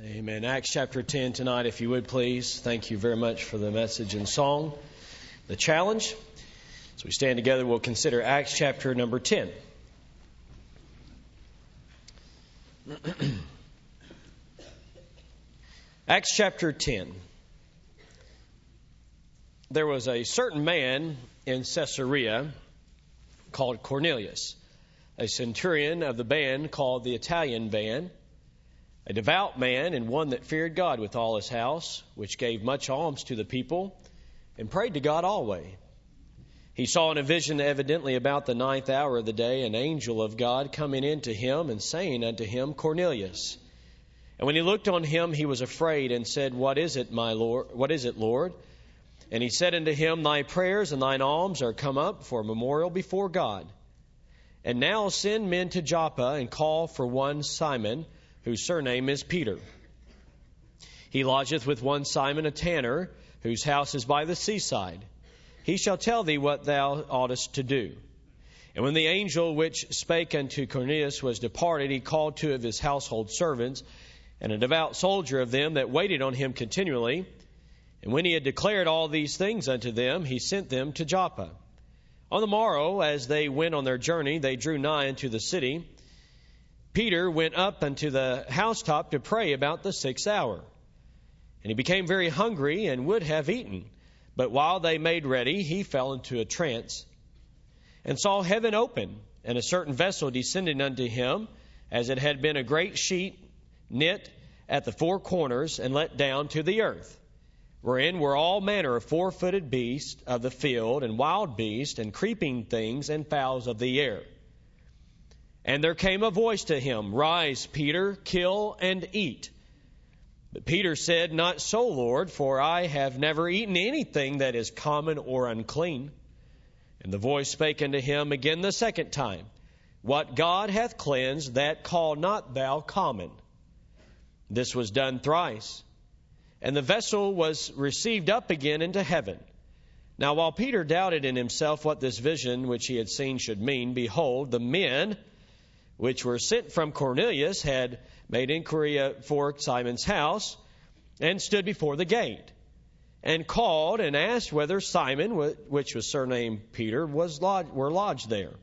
Amen. Acts chapter 10 tonight, if you would please. Thank you very much for the message and song. The challenge. As we stand together, we'll consider Acts chapter number 10. Acts chapter 10. There was a certain man in Caesarea called Cornelius, a centurion of the band called the Italian band a devout man and one that feared God with all his house, which gave much alms to the people, and prayed to God always. He saw in a vision, evidently about the ninth hour of the day, an angel of God coming in to him and saying unto him, Cornelius. And when he looked on him, he was afraid and said, What is it, my Lord? What is it, Lord? And he said unto him, Thy prayers and thine alms are come up for a memorial before God. And now send men to Joppa and call for one Simon whose surname is Peter. He lodgeth with one Simon a tanner, whose house is by the seaside. He shall tell thee what thou oughtest to do. And when the angel which spake unto Cornelius was departed, he called two of his household servants, and a devout soldier of them that waited on him continually. And when he had declared all these things unto them, he sent them to Joppa. On the morrow, as they went on their journey, they drew nigh unto the city. Peter went up unto the housetop to pray about the sixth hour. And he became very hungry and would have eaten. But while they made ready, he fell into a trance and saw heaven open, and a certain vessel descending unto him, as it had been a great sheet knit at the four corners and let down to the earth, wherein were all manner of four footed beasts of the field, and wild beasts, and creeping things, and fowls of the air. And there came a voice to him, Rise, Peter, kill and eat. But Peter said, Not so, Lord, for I have never eaten anything that is common or unclean. And the voice spake unto him again the second time, What God hath cleansed, that call not thou common. This was done thrice. And the vessel was received up again into heaven. Now, while Peter doubted in himself what this vision which he had seen should mean, behold, the men which were sent from Cornelius, had made inquiry for Simon's house and stood before the gate and called and asked whether Simon, which was surnamed Peter, was lodged, were lodged there.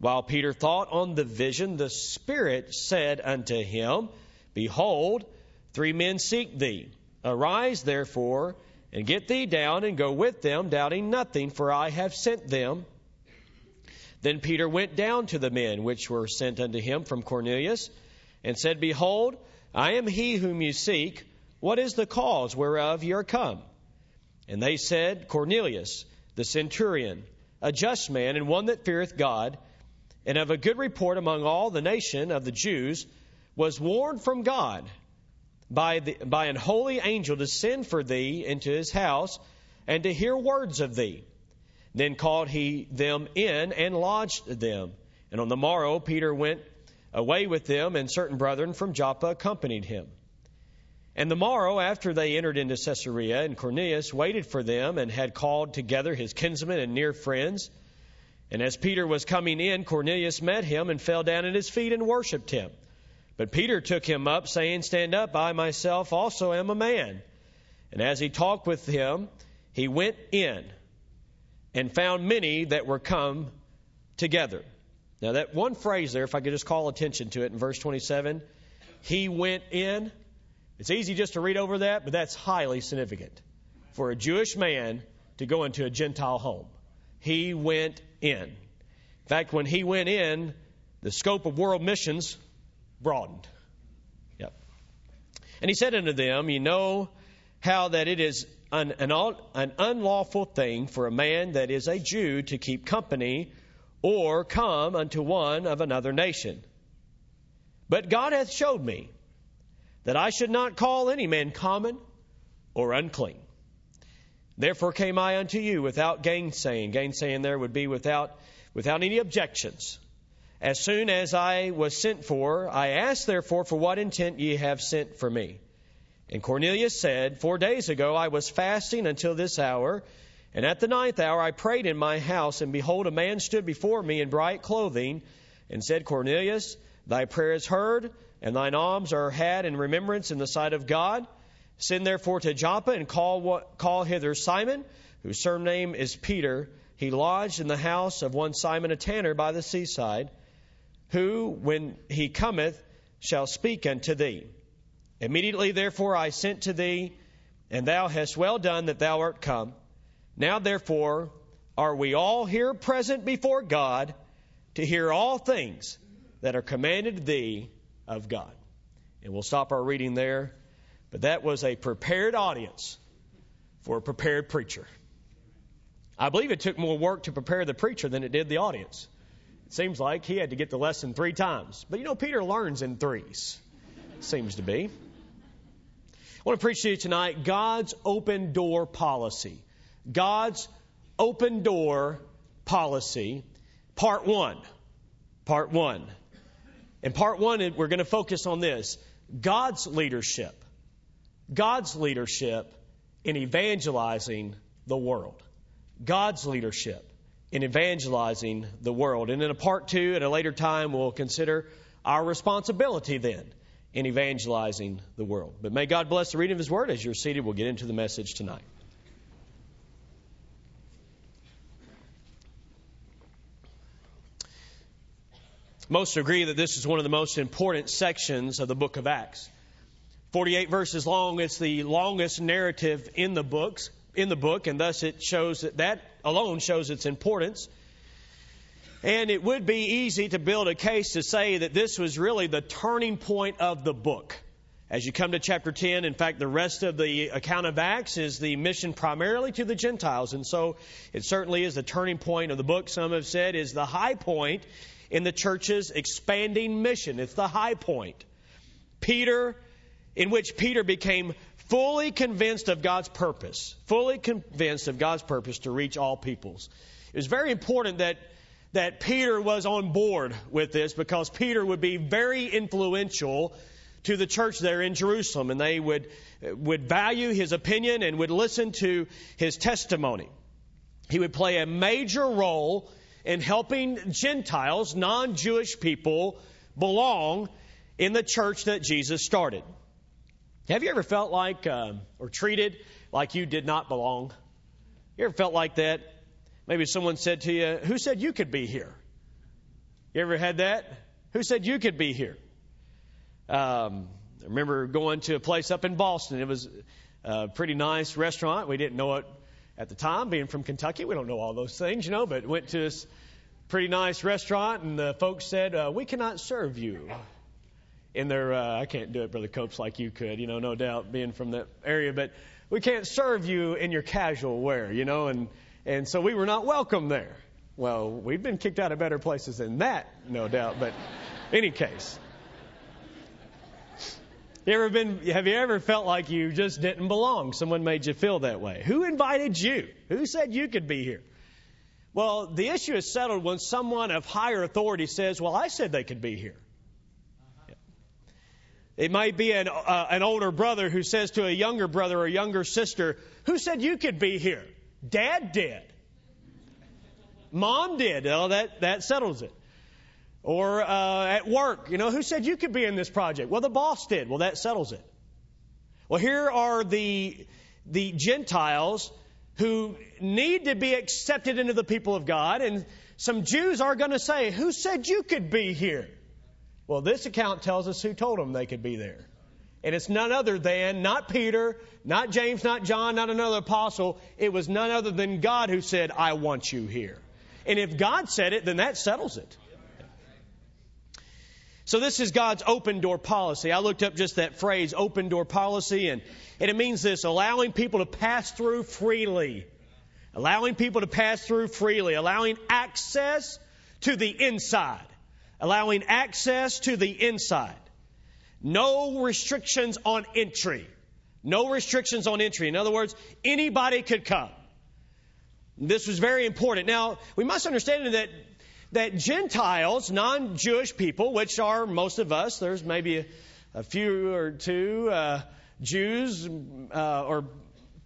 While Peter thought on the vision, the Spirit said unto him, Behold, three men seek thee. Arise, therefore, and get thee down and go with them, doubting nothing, for I have sent them. Then Peter went down to the men which were sent unto him from Cornelius, and said, Behold, I am he whom you seek. What is the cause whereof ye are come? And they said, Cornelius, the centurion, a just man, and one that feareth God, and of a good report among all the nation of the Jews, was warned from God by, the, by an holy angel to send for thee into his house, and to hear words of thee. Then called he them in and lodged them. And on the morrow Peter went away with them, and certain brethren from Joppa accompanied him. And the morrow after they entered into Caesarea, and Cornelius waited for them, and had called together his kinsmen and near friends. And as Peter was coming in, Cornelius met him and fell down at his feet and worshipped him. But Peter took him up, saying, Stand up, I myself also am a man. And as he talked with him, he went in and found many that were come together. Now, that one phrase there, if I could just call attention to it in verse 27, he went in. It's easy just to read over that, but that's highly significant for a Jewish man to go into a Gentile home. He went in. In fact, when he went in, the scope of world missions broadened. Yep. And he said unto them, You know how that it is an, an, an unlawful thing for a man that is a Jew to keep company or come unto one of another nation. But God hath showed me that I should not call any man common or unclean. Therefore came I unto you without gainsaying. Gainsaying there would be without, without any objections. As soon as I was sent for, I asked therefore for what intent ye have sent for me. And Cornelius said, Four days ago I was fasting until this hour, and at the ninth hour I prayed in my house, and behold, a man stood before me in bright clothing, and said, Cornelius, thy prayer is heard, and thine alms are had in remembrance in the sight of God. Send therefore to Joppa and call, call hither Simon, whose surname is Peter. He lodged in the house of one Simon a tanner by the seaside, who, when he cometh, shall speak unto thee. Immediately therefore I sent to thee, and thou hast well done that thou art come. Now therefore are we all here present before God to hear all things that are commanded thee of God. And we'll stop our reading there. But that was a prepared audience for a prepared preacher. I believe it took more work to prepare the preacher than it did the audience. It seems like he had to get the lesson three times. But you know, Peter learns in threes, seems to be. I want to preach to you tonight God's open door policy. God's open door policy, part one. Part one. In part one, we're going to focus on this God's leadership. God's leadership in evangelizing the world. God's leadership in evangelizing the world. And in a part two, at a later time, we'll consider our responsibility then in evangelizing the world. But may God bless the reading of His Word. As you're seated, we'll get into the message tonight. Most agree that this is one of the most important sections of the book of Acts. 48 verses long, it's the longest narrative in the books, in the book, and thus it shows that that alone shows its importance. And it would be easy to build a case to say that this was really the turning point of the book. As you come to chapter 10, in fact, the rest of the account of Acts is the mission primarily to the Gentiles. And so it certainly is the turning point of the book. Some have said is the high point in the church's expanding mission. It's the high point. Peter, in which Peter became fully convinced of God's purpose, fully convinced of God's purpose to reach all peoples. It was very important that that Peter was on board with this because Peter would be very influential to the church there in Jerusalem and they would would value his opinion and would listen to his testimony. He would play a major role in helping Gentiles, non Jewish people, belong in the church that Jesus started. Have you ever felt like, uh, or treated like you did not belong? You ever felt like that? Maybe someone said to you, Who said you could be here? You ever had that? Who said you could be here? Um, I remember going to a place up in Boston. It was a pretty nice restaurant. We didn't know it at the time, being from Kentucky. We don't know all those things, you know, but went to this pretty nice restaurant, and the folks said, uh, We cannot serve you. In their, uh, I can't do it, Brother Copes, like you could, you know, no doubt being from that area, but we can't serve you in your casual wear, you know, and, and so we were not welcome there. Well, we've been kicked out of better places than that, no doubt, but any case. You ever been, have you ever felt like you just didn't belong? Someone made you feel that way. Who invited you? Who said you could be here? Well, the issue is settled when someone of higher authority says, Well, I said they could be here. It might be an, uh, an older brother who says to a younger brother or younger sister, Who said you could be here? Dad did. Mom did. Oh, that, that settles it. Or uh, at work, you know, who said you could be in this project? Well, the boss did. Well, that settles it. Well, here are the, the Gentiles who need to be accepted into the people of God. And some Jews are going to say, Who said you could be here? Well, this account tells us who told them they could be there. And it's none other than, not Peter, not James, not John, not another apostle. It was none other than God who said, I want you here. And if God said it, then that settles it. So this is God's open door policy. I looked up just that phrase, open door policy, and, and it means this, allowing people to pass through freely. Allowing people to pass through freely, allowing access to the inside. Allowing access to the inside. No restrictions on entry. No restrictions on entry. In other words, anybody could come. This was very important. Now, we must understand that that Gentiles, non Jewish people, which are most of us, there's maybe a, a few or two uh, Jews, uh, or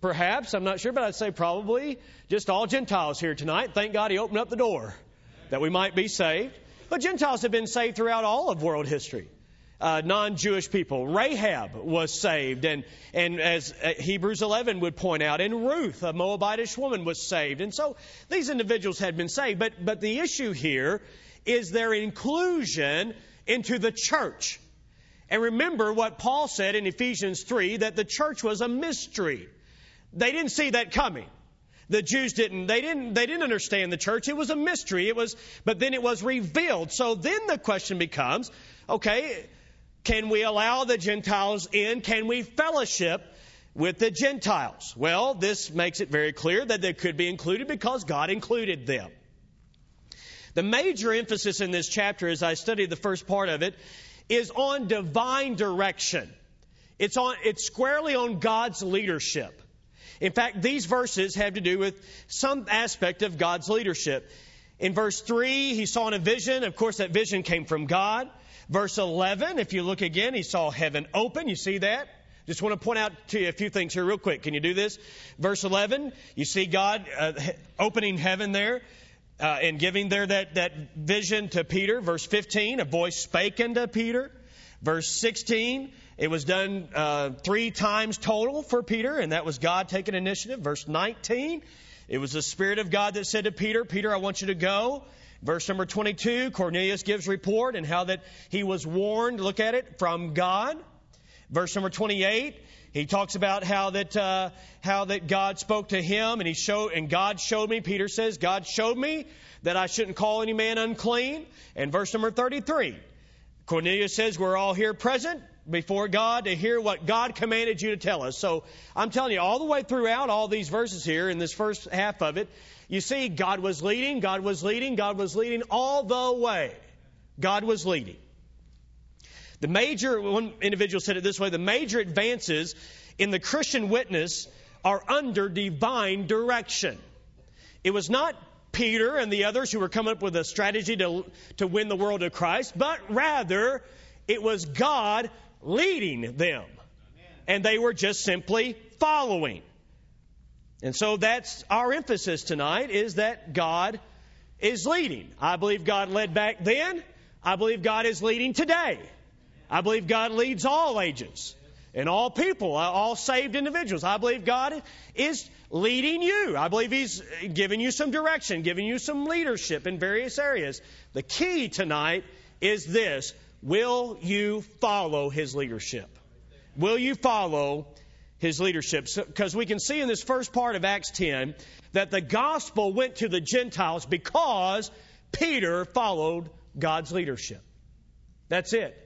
perhaps, I'm not sure, but I'd say probably just all Gentiles here tonight. Thank God he opened up the door that we might be saved. But Gentiles have been saved throughout all of world history. Uh, non-Jewish people. Rahab was saved, and and as uh, Hebrews 11 would point out, and Ruth, a Moabitish woman, was saved. And so these individuals had been saved. But but the issue here is their inclusion into the church. And remember what Paul said in Ephesians 3 that the church was a mystery. They didn't see that coming. The Jews didn't, they didn't, they didn't understand the church. It was a mystery. It was, but then it was revealed. So then the question becomes, okay, can we allow the Gentiles in? Can we fellowship with the Gentiles? Well, this makes it very clear that they could be included because God included them. The major emphasis in this chapter, as I studied the first part of it, is on divine direction. It's on, it's squarely on God's leadership. In fact, these verses have to do with some aspect of God's leadership. In verse 3, he saw in a vision. Of course, that vision came from God. Verse 11, if you look again, he saw heaven open. You see that? Just want to point out to you a few things here real quick. Can you do this? Verse 11, you see God uh, opening heaven there uh, and giving there that, that vision to Peter. Verse 15, a voice spake unto Peter. Verse 16, it was done uh, three times total for Peter, and that was God taking initiative. Verse 19, it was the Spirit of God that said to Peter, Peter, I want you to go Verse number 22, Cornelius gives report and how that he was warned, look at it, from God. Verse number 28, he talks about how that uh, how that God spoke to him and he showed and God showed me. Peter says God showed me that I shouldn't call any man unclean. And verse number 33, Cornelius says we're all here present before God to hear what God commanded you to tell us. So I'm telling you, all the way throughout all these verses here in this first half of it, you see, God was leading, God was leading, God was leading all the way. God was leading. The major, one individual said it this way the major advances in the Christian witness are under divine direction. It was not Peter and the others who were coming up with a strategy to, to win the world to Christ, but rather it was God leading them. And they were just simply following. And so that's our emphasis tonight is that God is leading. I believe God led back then. I believe God is leading today. I believe God leads all ages and all people, uh, all saved individuals. I believe God is leading you. I believe He's giving you some direction, giving you some leadership in various areas. The key tonight is this Will you follow His leadership? Will you follow his leadership. Because so, we can see in this first part of Acts 10 that the gospel went to the Gentiles because Peter followed God's leadership. That's it.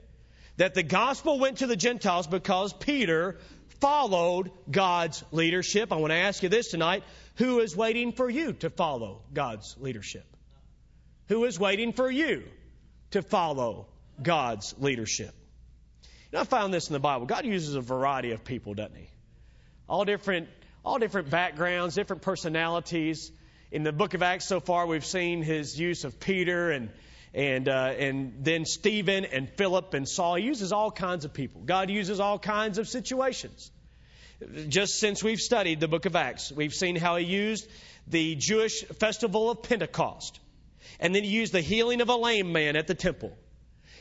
That the gospel went to the Gentiles because Peter followed God's leadership. I want to ask you this tonight. Who is waiting for you to follow God's leadership? Who is waiting for you to follow God's leadership? Know, I found this in the Bible. God uses a variety of people, doesn't He? All different, all different backgrounds, different personalities. In the book of Acts so far, we've seen his use of Peter and and uh, and then Stephen and Philip and Saul. He uses all kinds of people. God uses all kinds of situations. Just since we've studied the book of Acts, we've seen how he used the Jewish festival of Pentecost, and then he used the healing of a lame man at the temple.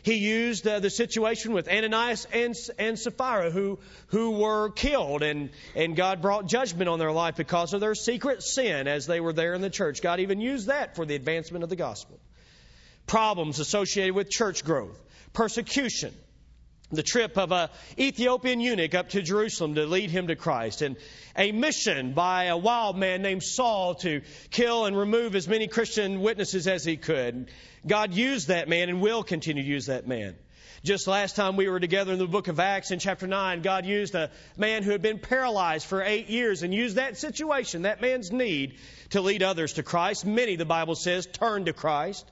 He used uh, the situation with Ananias and, and Sapphira, who, who were killed, and, and God brought judgment on their life because of their secret sin as they were there in the church. God even used that for the advancement of the gospel. Problems associated with church growth, persecution, the trip of a Ethiopian eunuch up to Jerusalem to lead him to Christ, and a mission by a wild man named Saul to kill and remove as many Christian witnesses as he could. God used that man and will continue to use that man. Just last time we were together in the book of Acts in chapter 9, God used a man who had been paralyzed for eight years and used that situation, that man's need, to lead others to Christ. Many, the Bible says, turned to Christ.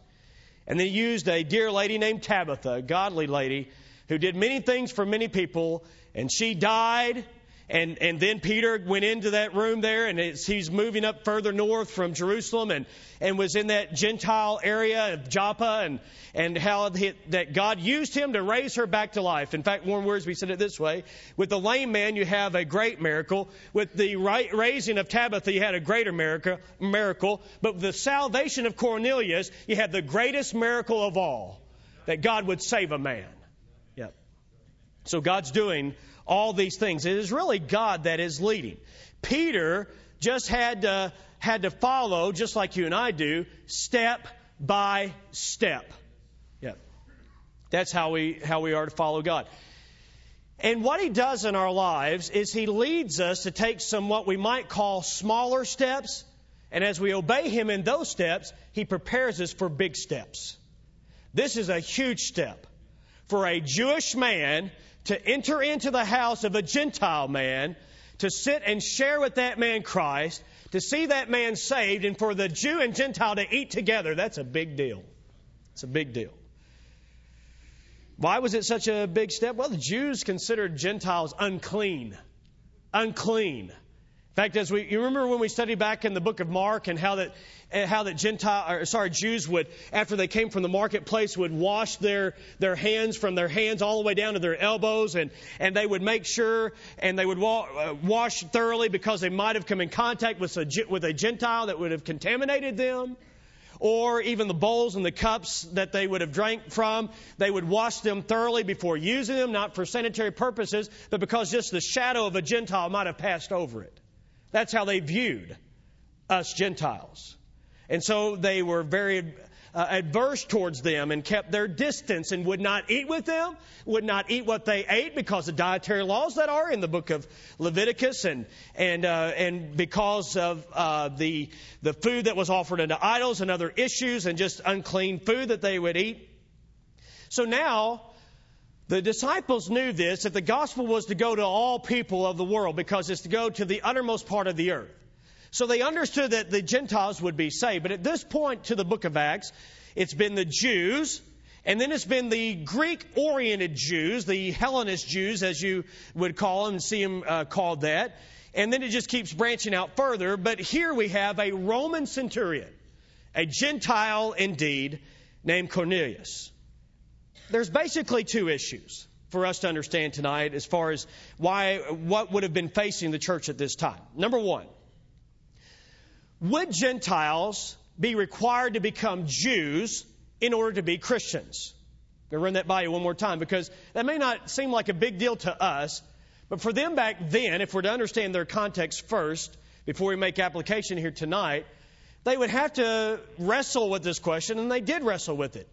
And then he used a dear lady named Tabitha, a godly lady, who did many things for many people, and she died and, and then Peter went into that room there, and he's moving up further north from Jerusalem and, and was in that Gentile area of Joppa, and, and how he, that God used him to raise her back to life. In fact, one words we said it this way with the lame man, you have a great miracle. With the right, raising of Tabitha, you had a greater miracle, miracle. But with the salvation of Cornelius, you had the greatest miracle of all that God would save a man. So God's doing all these things. It is really God that is leading. Peter just had to, had to follow, just like you and I do, step by step. Yep. That's how we, how we are to follow God. And what he does in our lives is he leads us to take some what we might call smaller steps. And as we obey him in those steps, he prepares us for big steps. This is a huge step for a Jewish man to enter into the house of a Gentile man, to sit and share with that man Christ, to see that man saved, and for the Jew and Gentile to eat together. That's a big deal. It's a big deal. Why was it such a big step? Well, the Jews considered Gentiles unclean. Unclean. In fact, as we, you remember when we studied back in the book of Mark and how that, eh, how that Gentile, or sorry, Jews would, after they came from the marketplace, would wash their, their hands from their hands all the way down to their elbows and, and they would make sure and they would wa- uh, wash thoroughly because they might have come in contact with a, with a Gentile that would have contaminated them or even the bowls and the cups that they would have drank from. They would wash them thoroughly before using them, not for sanitary purposes, but because just the shadow of a Gentile might have passed over it. That's how they viewed us Gentiles. And so they were very uh, adverse towards them and kept their distance and would not eat with them, would not eat what they ate because of dietary laws that are in the book of Leviticus and and uh, and because of uh, the the food that was offered unto idols and other issues and just unclean food that they would eat. So now the disciples knew this that the gospel was to go to all people of the world because it's to go to the uttermost part of the earth. So they understood that the Gentiles would be saved. But at this point to the book of Acts, it's been the Jews, and then it's been the Greek oriented Jews, the Hellenist Jews, as you would call them, see them uh, called that. And then it just keeps branching out further. But here we have a Roman centurion, a Gentile indeed, named Cornelius. There's basically two issues for us to understand tonight as far as why, what would have been facing the church at this time. Number one, would Gentiles be required to become Jews in order to be Christians? I'm going to run that by you one more time because that may not seem like a big deal to us, but for them back then, if we're to understand their context first, before we make application here tonight, they would have to wrestle with this question, and they did wrestle with it.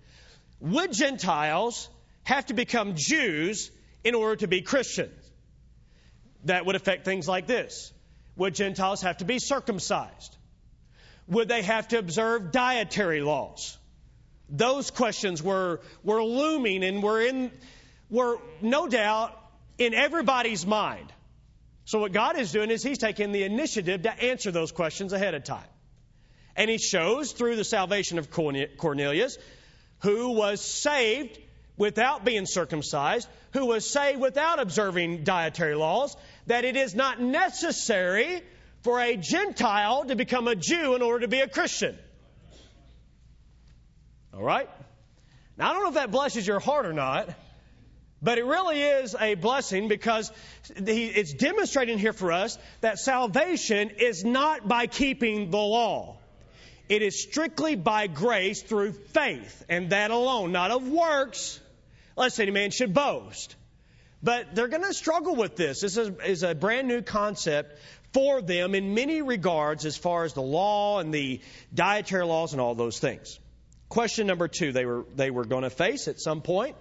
Would Gentiles have to become Jews in order to be Christians? That would affect things like this. Would Gentiles have to be circumcised? would they have to observe dietary laws? Those questions were, were looming and were in, were no doubt in everybody's mind. So what God is doing is He's taking the initiative to answer those questions ahead of time. And He shows through the salvation of Cornelius, who was saved without being circumcised, who was saved without observing dietary laws, that it is not necessary for a Gentile to become a Jew in order to be a Christian. All right? Now, I don't know if that blesses your heart or not, but it really is a blessing because it's demonstrating here for us that salvation is not by keeping the law. It is strictly by grace through faith, and that alone, not of works, lest any man should boast. But they're going to struggle with this. This is, is a brand new concept for them in many regards as far as the law and the dietary laws and all those things. Question number two they were, they were going to face at some point.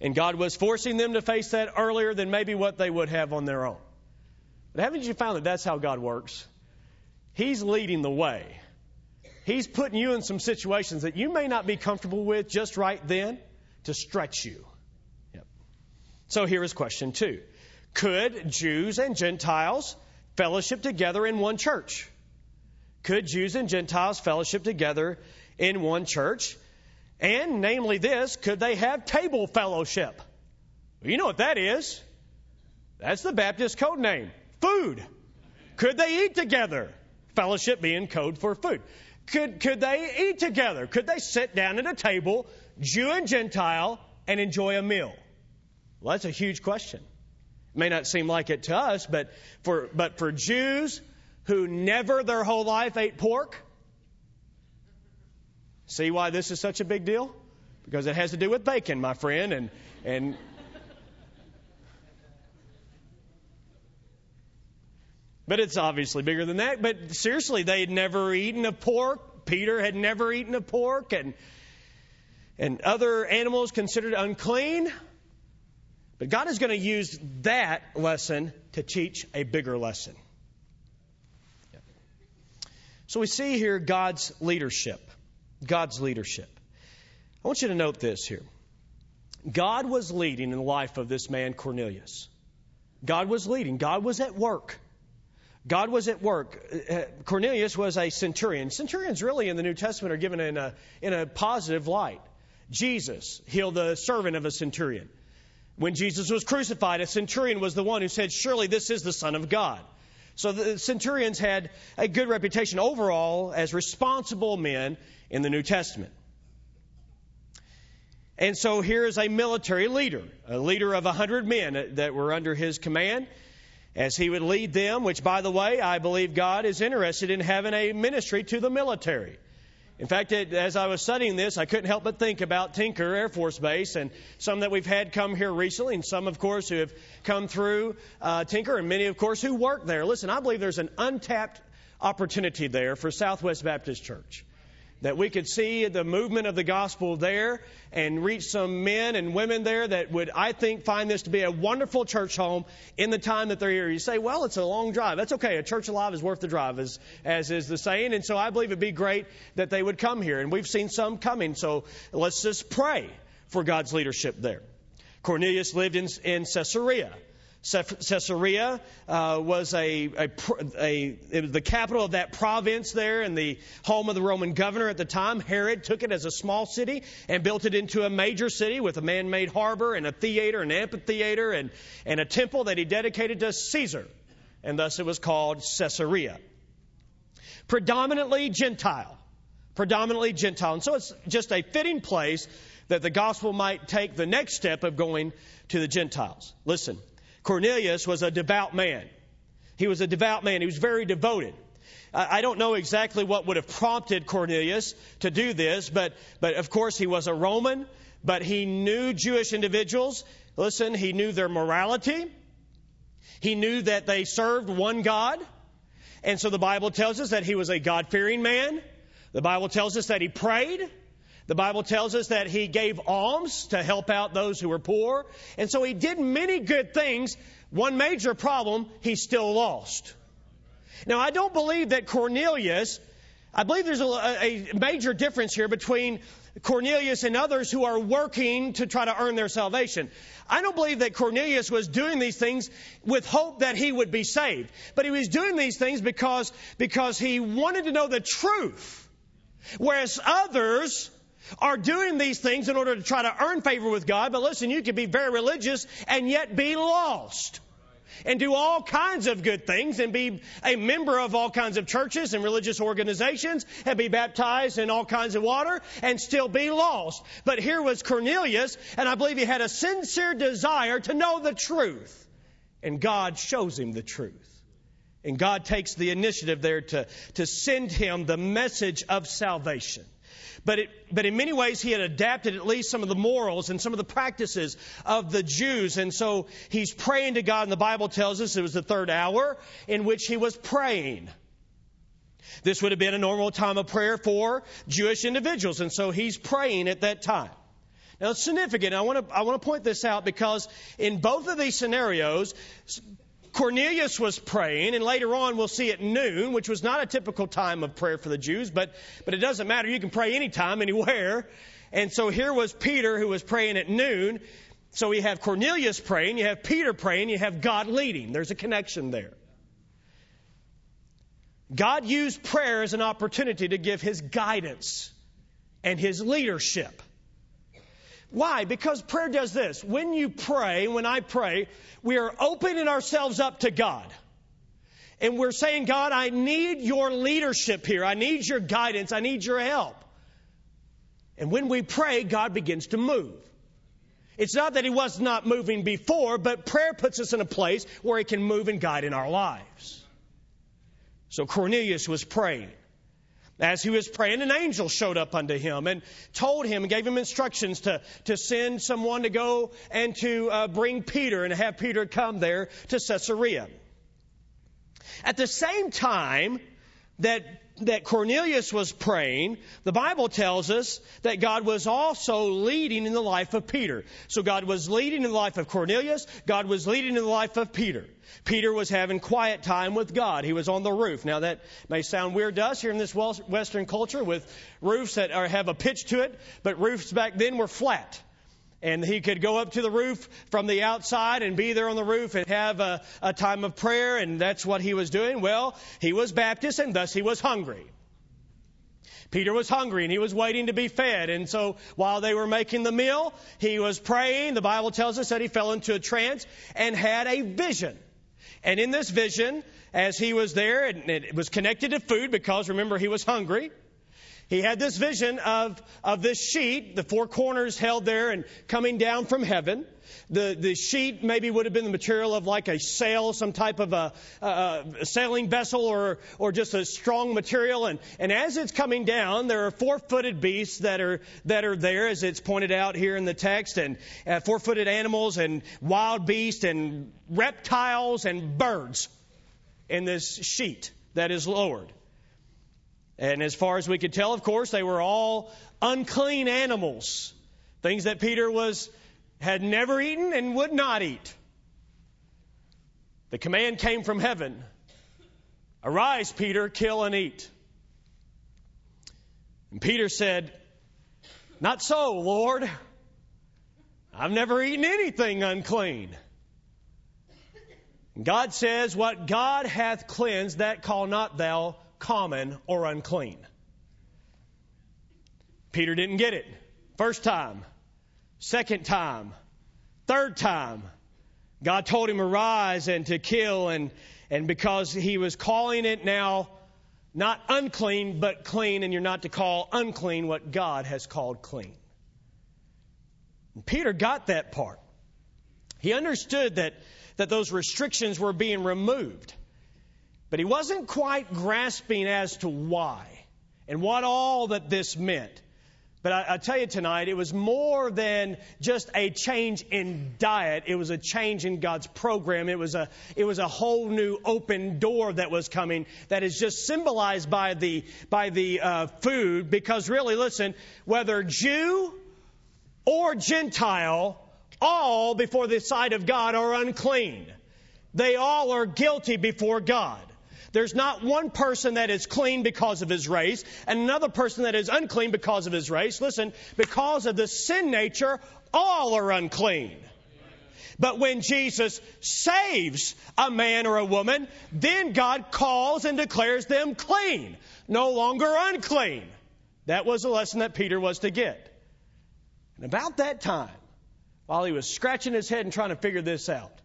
and God was forcing them to face that earlier than maybe what they would have on their own. But haven't you found that that's how God works? He's leading the way. He's putting you in some situations that you may not be comfortable with just right then to stretch you. Yep. So here is question two could Jews and Gentiles fellowship together in one church? Could Jews and Gentiles fellowship together in one church? And, namely, this, could they have table fellowship? Well, you know what that is. That's the Baptist code name food. Could they eat together? Fellowship being code for food. Could, could they eat together? Could they sit down at a table, Jew and Gentile, and enjoy a meal? Well, that's a huge question It may not seem like it to us, but for, but for Jews who never their whole life ate pork, see why this is such a big deal? Because it has to do with bacon, my friend, and, and But it's obviously bigger than that. But seriously, they had never eaten a pork. Peter had never eaten a pork, and and other animals considered unclean. But God is going to use that lesson to teach a bigger lesson. So we see here God's leadership. God's leadership. I want you to note this here. God was leading in the life of this man, Cornelius. God was leading. God was at work. God was at work. Cornelius was a centurion. Centurions, really, in the New Testament, are given in a, in a positive light. Jesus healed the servant of a centurion. When Jesus was crucified, a centurion was the one who said, Surely this is the Son of God. So the centurions had a good reputation overall as responsible men in the New Testament. And so here is a military leader, a leader of a hundred men that were under his command, as he would lead them, which by the way, I believe God is interested in having a ministry to the military. In fact, it, as I was studying this, I couldn't help but think about Tinker Air Force Base and some that we've had come here recently, and some, of course, who have come through uh, Tinker, and many, of course, who work there. Listen, I believe there's an untapped opportunity there for Southwest Baptist Church that we could see the movement of the gospel there and reach some men and women there that would, I think, find this to be a wonderful church home in the time that they're here. You say, well, it's a long drive. That's okay. A church alive is worth the drive, as, as is the saying. And so I believe it'd be great that they would come here. And we've seen some coming. So let's just pray for God's leadership there. Cornelius lived in, in Caesarea. Caesarea uh, was a, a, a was the capital of that province there and the home of the Roman governor at the time. Herod took it as a small city and built it into a major city with a man made harbor and a theater, an amphitheater, and, and a temple that he dedicated to Caesar. And thus it was called Caesarea. Predominantly Gentile. Predominantly Gentile. And so it's just a fitting place that the gospel might take the next step of going to the Gentiles. Listen. Cornelius was a devout man. He was a devout man. He was very devoted. I don't know exactly what would have prompted Cornelius to do this, but, but of course he was a Roman, but he knew Jewish individuals. Listen, he knew their morality. He knew that they served one God. And so the Bible tells us that he was a God fearing man. The Bible tells us that he prayed. The Bible tells us that he gave alms to help out those who were poor. And so he did many good things. One major problem, he still lost. Now, I don't believe that Cornelius, I believe there's a, a major difference here between Cornelius and others who are working to try to earn their salvation. I don't believe that Cornelius was doing these things with hope that he would be saved. But he was doing these things because, because he wanted to know the truth. Whereas others are doing these things in order to try to earn favor with God. But listen, you can be very religious and yet be lost. And do all kinds of good things and be a member of all kinds of churches and religious organizations and be baptized in all kinds of water and still be lost. But here was Cornelius, and I believe he had a sincere desire to know the truth. And God shows him the truth. And God takes the initiative there to, to send him the message of salvation. But, it, but in many ways, he had adapted at least some of the morals and some of the practices of the Jews. And so he's praying to God, and the Bible tells us it was the third hour in which he was praying. This would have been a normal time of prayer for Jewish individuals, and so he's praying at that time. Now, it's significant. I want to, I want to point this out because in both of these scenarios, Cornelius was praying, and later on we'll see at noon, which was not a typical time of prayer for the Jews, but, but it doesn't matter. You can pray anytime, anywhere. And so here was Peter who was praying at noon. So you have Cornelius praying, you have Peter praying, you have God leading. There's a connection there. God used prayer as an opportunity to give his guidance and his leadership. Why? Because prayer does this. When you pray, when I pray, we are opening ourselves up to God. And we're saying, God, I need your leadership here. I need your guidance. I need your help. And when we pray, God begins to move. It's not that He was not moving before, but prayer puts us in a place where He can move and guide in our lives. So Cornelius was praying. As he was praying, an angel showed up unto him and told him and gave him instructions to, to send someone to go and to uh, bring Peter and have Peter come there to Caesarea. At the same time that that Cornelius was praying, the Bible tells us that God was also leading in the life of Peter. So God was leading in the life of Cornelius, God was leading in the life of Peter. Peter was having quiet time with God. He was on the roof. Now that may sound weird to us here in this Western culture with roofs that are, have a pitch to it, but roofs back then were flat and he could go up to the roof from the outside and be there on the roof and have a, a time of prayer, and that's what he was doing. Well, he was Baptist, and thus he was hungry. Peter was hungry and he was waiting to be fed. And so while they were making the meal, he was praying. The Bible tells us that he fell into a trance and had a vision. And in this vision, as he was there, and it was connected to food because remember he was hungry. He had this vision of, of this sheet, the four corners held there and coming down from heaven. The, the sheet maybe would have been the material of like a sail, some type of a, a, sailing vessel or, or just a strong material. And, and as it's coming down, there are four footed beasts that are, that are there, as it's pointed out here in the text, and uh, four footed animals and wild beasts and reptiles and birds in this sheet that is lowered. And as far as we could tell, of course, they were all unclean animals, things that Peter was had never eaten and would not eat. The command came from heaven. Arise, Peter, kill and eat. And Peter said, Not so, Lord. I've never eaten anything unclean. God says, What God hath cleansed, that call not thou common or unclean. Peter didn't get it. First time, second time, third time. God told him arise and to kill and and because he was calling it now not unclean but clean and you're not to call unclean what God has called clean. And Peter got that part. He understood that that those restrictions were being removed. But he wasn't quite grasping as to why and what all that this meant. But I, I, tell you tonight, it was more than just a change in diet. It was a change in God's program. It was a, it was a whole new open door that was coming that is just symbolized by the, by the uh, food. Because really, listen, whether Jew or Gentile, all before the sight of God are unclean. They all are guilty before God. There's not one person that is clean because of his race and another person that is unclean because of his race. Listen, because of the sin nature, all are unclean. But when Jesus saves a man or a woman, then God calls and declares them clean, no longer unclean. That was the lesson that Peter was to get. And about that time, while he was scratching his head and trying to figure this out,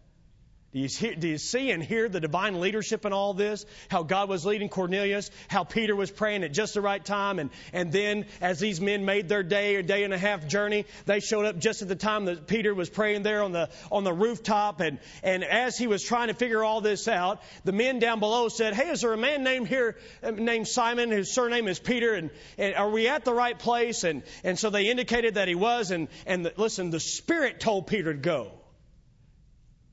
do you, hear, do you, see and hear the divine leadership in all this? How God was leading Cornelius, how Peter was praying at just the right time, and, and then as these men made their day or day and a half journey, they showed up just at the time that Peter was praying there on the on the rooftop, and and as he was trying to figure all this out, the men down below said, "Hey, is there a man named here um, named Simon whose surname is Peter? And, and are we at the right place?" And and so they indicated that he was, and and the, listen, the Spirit told Peter to go.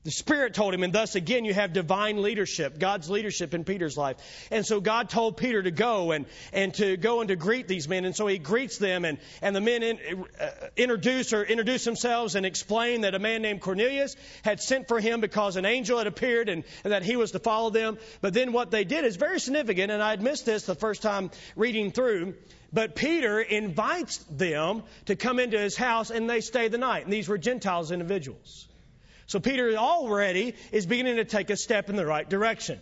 The Spirit told him, and thus again you have divine leadership, God's leadership in Peter's life. And so God told Peter to go and, and to go and to greet these men. And so he greets them, and, and the men in, uh, introduce or introduce themselves and explain that a man named Cornelius had sent for him because an angel had appeared and, and that he was to follow them. But then what they did is very significant, and I had missed this the first time reading through. But Peter invites them to come into his house, and they stay the night. And these were Gentiles individuals. So Peter already is beginning to take a step in the right direction.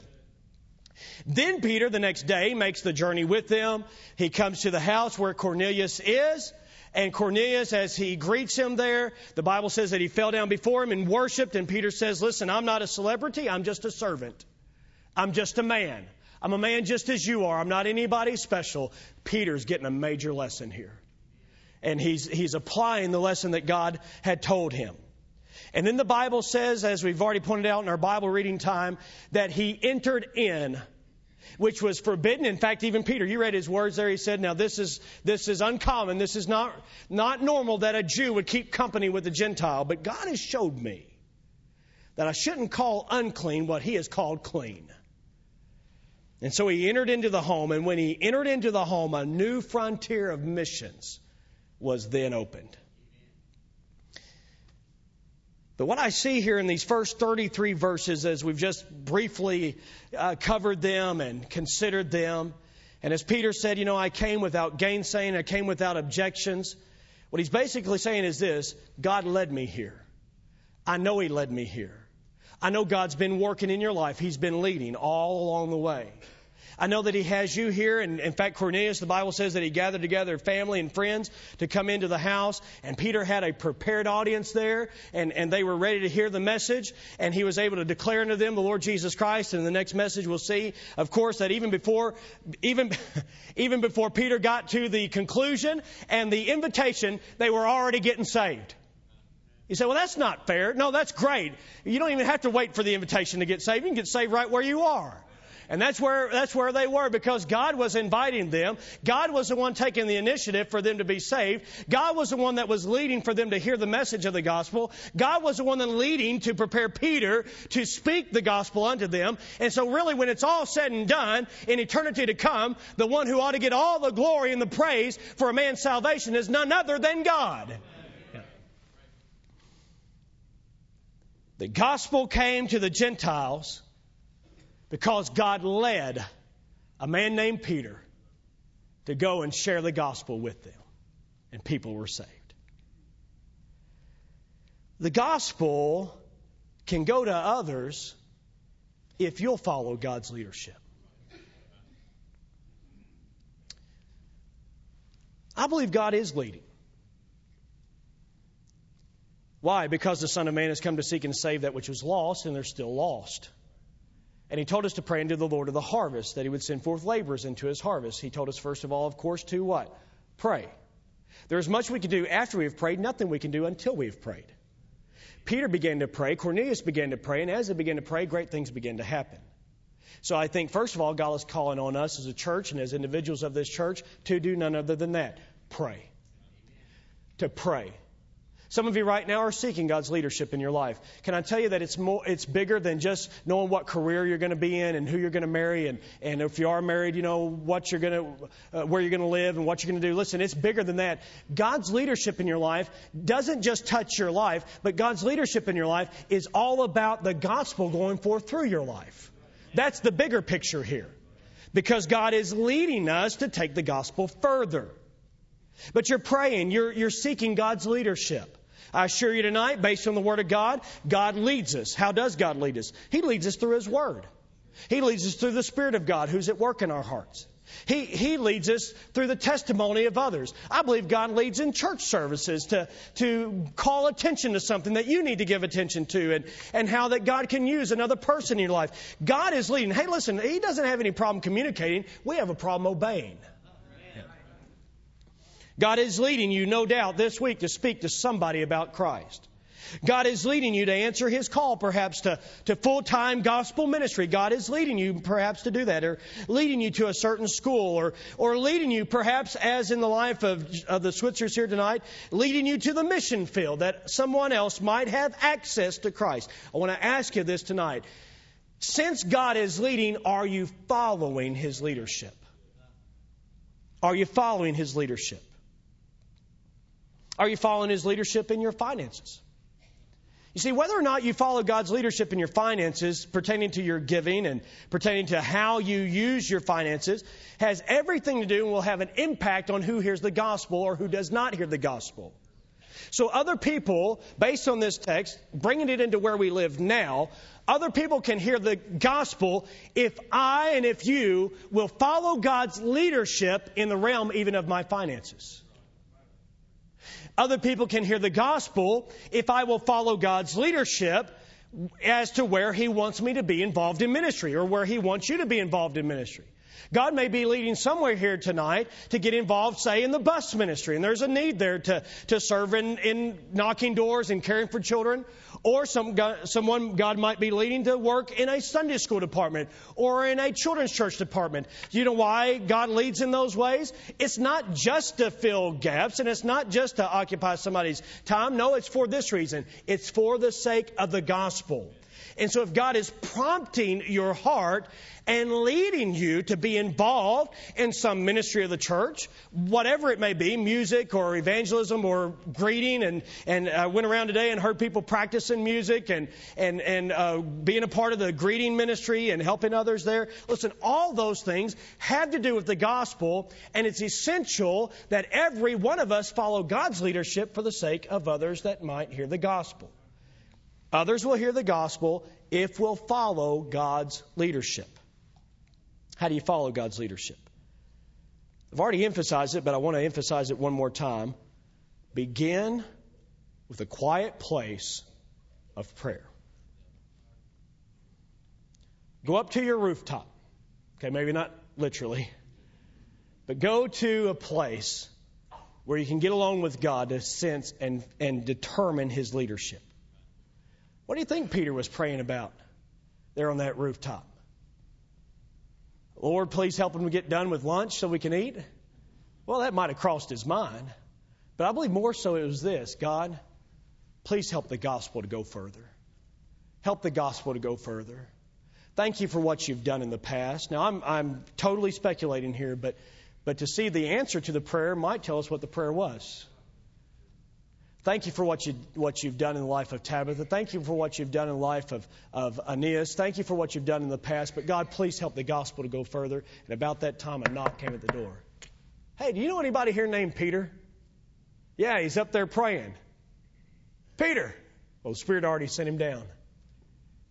Then Peter, the next day, makes the journey with them. He comes to the house where Cornelius is. And Cornelius, as he greets him there, the Bible says that he fell down before him and worshiped. And Peter says, Listen, I'm not a celebrity. I'm just a servant. I'm just a man. I'm a man just as you are. I'm not anybody special. Peter's getting a major lesson here. And he's, he's applying the lesson that God had told him. And then the Bible says, as we've already pointed out in our Bible reading time, that he entered in, which was forbidden. In fact, even Peter, you read his words there. He said, now this is, this is uncommon. This is not, not normal that a Jew would keep company with a Gentile. But God has showed me that I shouldn't call unclean what he has called clean. And so he entered into the home, and when he entered into the home, a new frontier of missions was then opened. But what I see here in these first 33 verses, as we've just briefly uh, covered them and considered them, and as Peter said, you know, I came without gainsaying, I came without objections. What he's basically saying is this God led me here. I know he led me here. I know God's been working in your life, He's been leading all along the way. I know that He has you here. And in fact, Cornelius, the Bible says that he gathered together family and friends to come into the house. And Peter had a prepared audience there, and, and they were ready to hear the message. And he was able to declare unto them the Lord Jesus Christ. And in the next message, we'll see, of course, that even before, even, even before Peter got to the conclusion and the invitation, they were already getting saved. You say, well, that's not fair. No, that's great. You don't even have to wait for the invitation to get saved. You can get saved right where you are. And that's where, that's where they were because God was inviting them. God was the one taking the initiative for them to be saved. God was the one that was leading for them to hear the message of the gospel. God was the one that leading to prepare Peter to speak the gospel unto them. And so really when it's all said and done, in eternity to come, the one who ought to get all the glory and the praise for a man's salvation is none other than God. The gospel came to the Gentiles because God led a man named Peter to go and share the gospel with them, and people were saved. The gospel can go to others if you'll follow God's leadership. I believe God is leading. Why? Because the Son of Man has come to seek and save that which was lost, and they're still lost. And he told us to pray unto the Lord of the harvest, that he would send forth laborers into his harvest. He told us, first of all, of course, to what? Pray. There's much we can do after we've prayed, nothing we can do until we've prayed. Peter began to pray, Cornelius began to pray, and as they began to pray, great things began to happen. So I think, first of all, God is calling on us as a church and as individuals of this church to do none other than that pray. To pray. Some of you right now are seeking God's leadership in your life. Can I tell you that it's more, it's bigger than just knowing what career you're going to be in and who you're going to marry and, and if you are married, you know, what you're going to, uh, where you're going to live and what you're going to do. Listen, it's bigger than that. God's leadership in your life doesn't just touch your life, but God's leadership in your life is all about the gospel going forth through your life. That's the bigger picture here. Because God is leading us to take the gospel further. But you're praying, you're, you're seeking God's leadership. I assure you tonight, based on the Word of God, God leads us. How does God lead us? He leads us through His Word. He leads us through the Spirit of God who's at work in our hearts. He, he leads us through the testimony of others. I believe God leads in church services to, to call attention to something that you need to give attention to and, and how that God can use another person in your life. God is leading. Hey, listen, He doesn't have any problem communicating. We have a problem obeying. God is leading you, no doubt, this week to speak to somebody about Christ. God is leading you to answer His call, perhaps to, to full time gospel ministry. God is leading you, perhaps, to do that, or leading you to a certain school, or, or leading you, perhaps, as in the life of, of the Switzers here tonight, leading you to the mission field that someone else might have access to Christ. I want to ask you this tonight. Since God is leading, are you following His leadership? Are you following His leadership? Are you following His leadership in your finances? You see, whether or not you follow God's leadership in your finances pertaining to your giving and pertaining to how you use your finances has everything to do and will have an impact on who hears the gospel or who does not hear the gospel. So, other people, based on this text, bringing it into where we live now, other people can hear the gospel if I and if you will follow God's leadership in the realm even of my finances. Other people can hear the gospel if I will follow God's leadership as to where He wants me to be involved in ministry or where He wants you to be involved in ministry. God may be leading somewhere here tonight to get involved, say, in the bus ministry, and there's a need there to, to serve in, in knocking doors and caring for children. Or some, someone God might be leading to work in a Sunday school department or in a children's church department. You know why God leads in those ways? It's not just to fill gaps and it's not just to occupy somebody's time. No, it's for this reason. It's for the sake of the gospel. And so if God is prompting your heart and leading you to be involved in some ministry of the church, whatever it may be, music or evangelism or greeting, and, and I went around today and heard people practicing music and, and, and uh, being a part of the greeting ministry and helping others there. Listen, all those things have to do with the gospel, and it's essential that every one of us follow God's leadership for the sake of others that might hear the gospel. Others will hear the gospel if we'll follow God's leadership. How do you follow God's leadership? I've already emphasized it, but I want to emphasize it one more time. Begin with a quiet place of prayer. Go up to your rooftop. Okay, maybe not literally, but go to a place where you can get along with God to sense and, and determine His leadership. What do you think Peter was praying about there on that rooftop? Lord, please help him get done with lunch so we can eat. Well, that might have crossed his mind. But I believe more so it was this God, please help the gospel to go further. Help the gospel to go further. Thank you for what you've done in the past. Now, I'm, I'm totally speculating here, but, but to see the answer to the prayer might tell us what the prayer was. Thank you for what, you, what you've done in the life of Tabitha. Thank you for what you've done in the life of, of Aeneas. Thank you for what you've done in the past. But God, please help the gospel to go further. And about that time, a knock came at the door. Hey, do you know anybody here named Peter? Yeah, he's up there praying. Peter. Well, the Spirit already sent him down.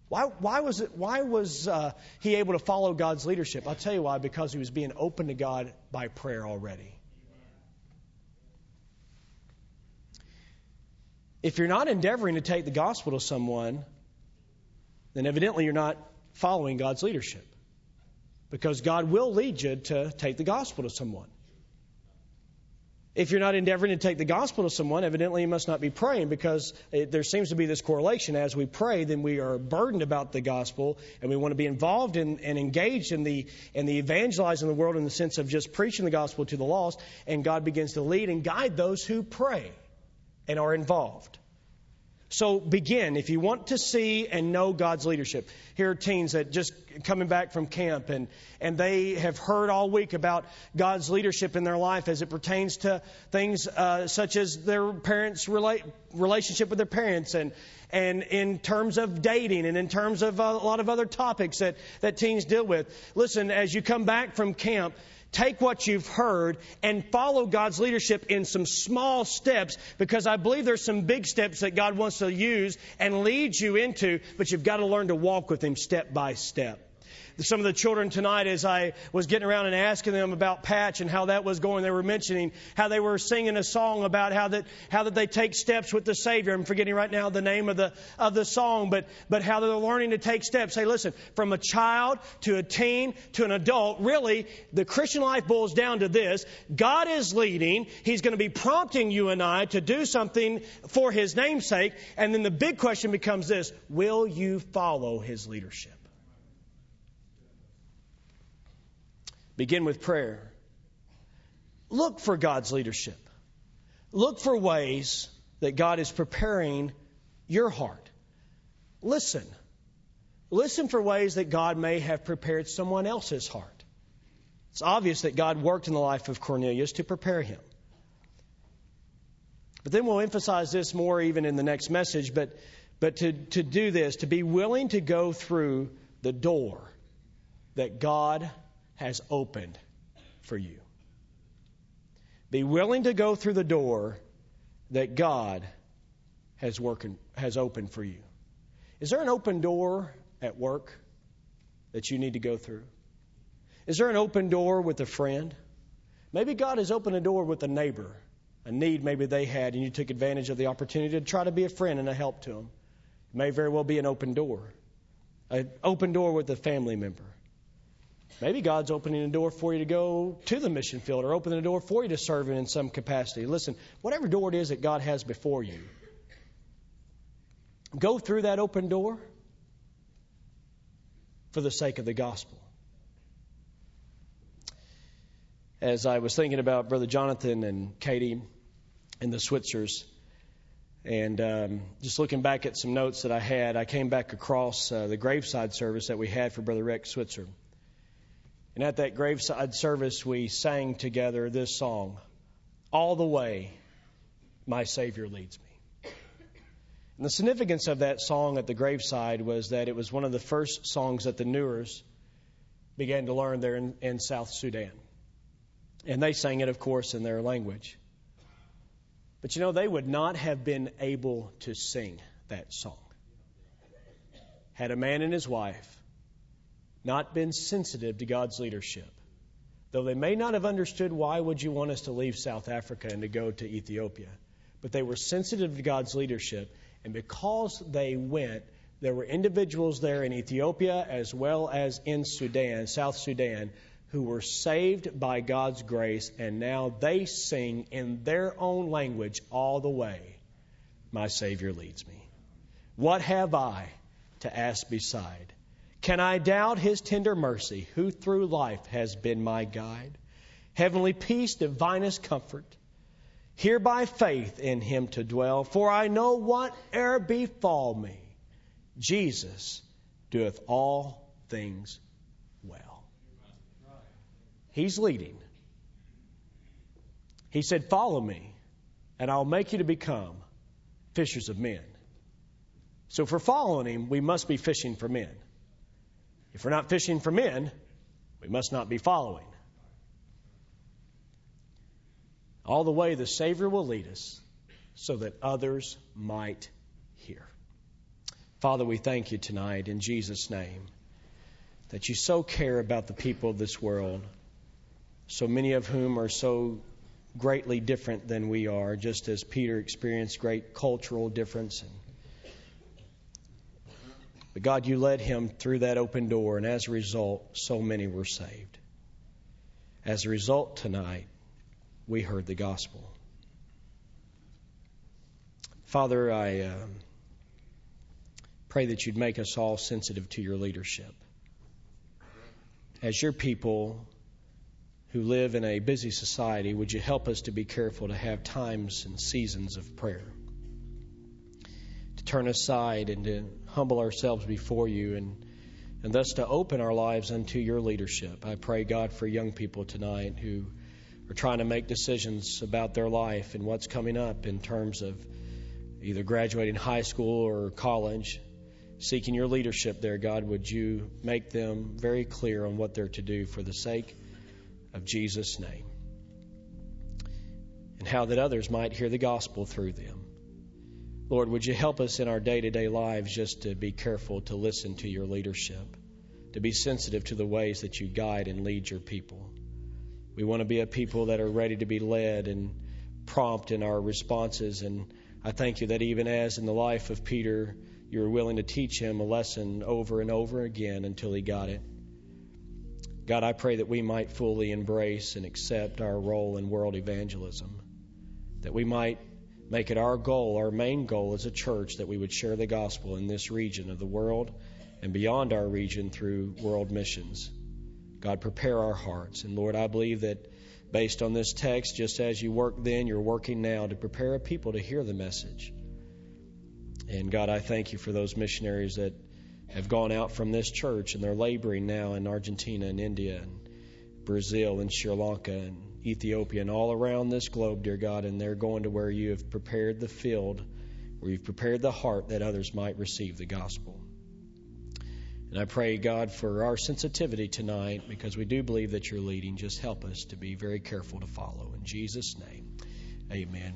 Why, why was, it, why was uh, he able to follow God's leadership? I'll tell you why. Because he was being open to God by prayer already. If you're not endeavoring to take the gospel to someone, then evidently you're not following God's leadership. Because God will lead you to take the gospel to someone. If you're not endeavoring to take the gospel to someone, evidently you must not be praying because it, there seems to be this correlation. As we pray, then we are burdened about the gospel and we want to be involved in and engaged in the, in the evangelizing the world in the sense of just preaching the gospel to the lost. And God begins to lead and guide those who pray and are involved. So begin if you want to see and know God's leadership. Here are teens that just coming back from camp and, and they have heard all week about God's leadership in their life as it pertains to things uh, such as their parents' relate, relationship with their parents and, and in terms of dating and in terms of a lot of other topics that, that teens deal with. Listen, as you come back from camp, take what you've heard and follow God's leadership in some small steps because I believe there's some big steps that God wants to use and lead you into, but you've got to learn to walk with Him step by step some of the children tonight, as I was getting around and asking them about Patch and how that was going, they were mentioning how they were singing a song about how that how that they take steps with the Savior. I'm forgetting right now the name of the of the song, but but how they're learning to take steps. Hey, listen, from a child to a teen to an adult, really, the Christian life boils down to this: God is leading. He's going to be prompting you and I to do something for His namesake, and then the big question becomes this: Will you follow His leadership? Begin with prayer. Look for God's leadership. Look for ways that God is preparing your heart. Listen. Listen for ways that God may have prepared someone else's heart. It's obvious that God worked in the life of Cornelius to prepare him. But then we'll emphasize this more even in the next message. But, but to, to do this, to be willing to go through the door that God has opened for you. Be willing to go through the door that God has, working, has opened for you. Is there an open door at work that you need to go through? Is there an open door with a friend? Maybe God has opened a door with a neighbor, a need maybe they had, and you took advantage of the opportunity to try to be a friend and a help to them. It may very well be an open door, an open door with a family member. Maybe God's opening a door for you to go to the mission field or opening a door for you to serve in some capacity. Listen, whatever door it is that God has before you, go through that open door for the sake of the gospel. As I was thinking about Brother Jonathan and Katie and the Switzers, And um, just looking back at some notes that I had, I came back across uh, the graveside service that we had for Brother Rex Switzer. And at that graveside service, we sang together this song All the Way, My Savior Leads Me. And the significance of that song at the graveside was that it was one of the first songs that the Nuers began to learn there in, in South Sudan. And they sang it, of course, in their language. But you know, they would not have been able to sing that song had a man and his wife not been sensitive to God's leadership. Though they may not have understood why would you want us to leave South Africa and to go to Ethiopia, but they were sensitive to God's leadership, and because they went, there were individuals there in Ethiopia as well as in Sudan, South Sudan, who were saved by God's grace, and now they sing in their own language all the way. My Savior leads me. What have I to ask beside? Can I doubt His tender mercy, who through life has been my guide? Heavenly peace, divinest comfort, here by faith in Him to dwell, for I know whate'er befall me, Jesus doeth all things well. He's leading. He said, Follow me, and I'll make you to become fishers of men. So, for following Him, we must be fishing for men. If we're not fishing for men, we must not be following. All the way, the Savior will lead us so that others might hear. Father, we thank you tonight in Jesus' name that you so care about the people of this world, so many of whom are so greatly different than we are, just as Peter experienced great cultural difference. But God, you led him through that open door, and as a result, so many were saved. As a result, tonight, we heard the gospel. Father, I uh, pray that you'd make us all sensitive to your leadership. As your people who live in a busy society, would you help us to be careful to have times and seasons of prayer? To turn aside and to humble ourselves before you and and thus to open our lives unto your leadership. I pray, God, for young people tonight who are trying to make decisions about their life and what's coming up in terms of either graduating high school or college, seeking your leadership there, God, would you make them very clear on what they're to do for the sake of Jesus' name? And how that others might hear the gospel through them. Lord, would you help us in our day to day lives just to be careful to listen to your leadership, to be sensitive to the ways that you guide and lead your people. We want to be a people that are ready to be led and prompt in our responses. And I thank you that even as in the life of Peter, you were willing to teach him a lesson over and over again until he got it. God, I pray that we might fully embrace and accept our role in world evangelism, that we might make it our goal, our main goal as a church, that we would share the gospel in this region of the world and beyond our region through world missions. God, prepare our hearts. And Lord, I believe that based on this text, just as you worked then, you're working now to prepare a people to hear the message. And God, I thank you for those missionaries that have gone out from this church and they're laboring now in Argentina and India and Brazil and Sri Lanka and Ethiopia and all around this globe, dear God, and they're going to where you have prepared the field, where you've prepared the heart that others might receive the gospel. And I pray, God, for our sensitivity tonight, because we do believe that you're leading. Just help us to be very careful to follow. In Jesus' name, amen.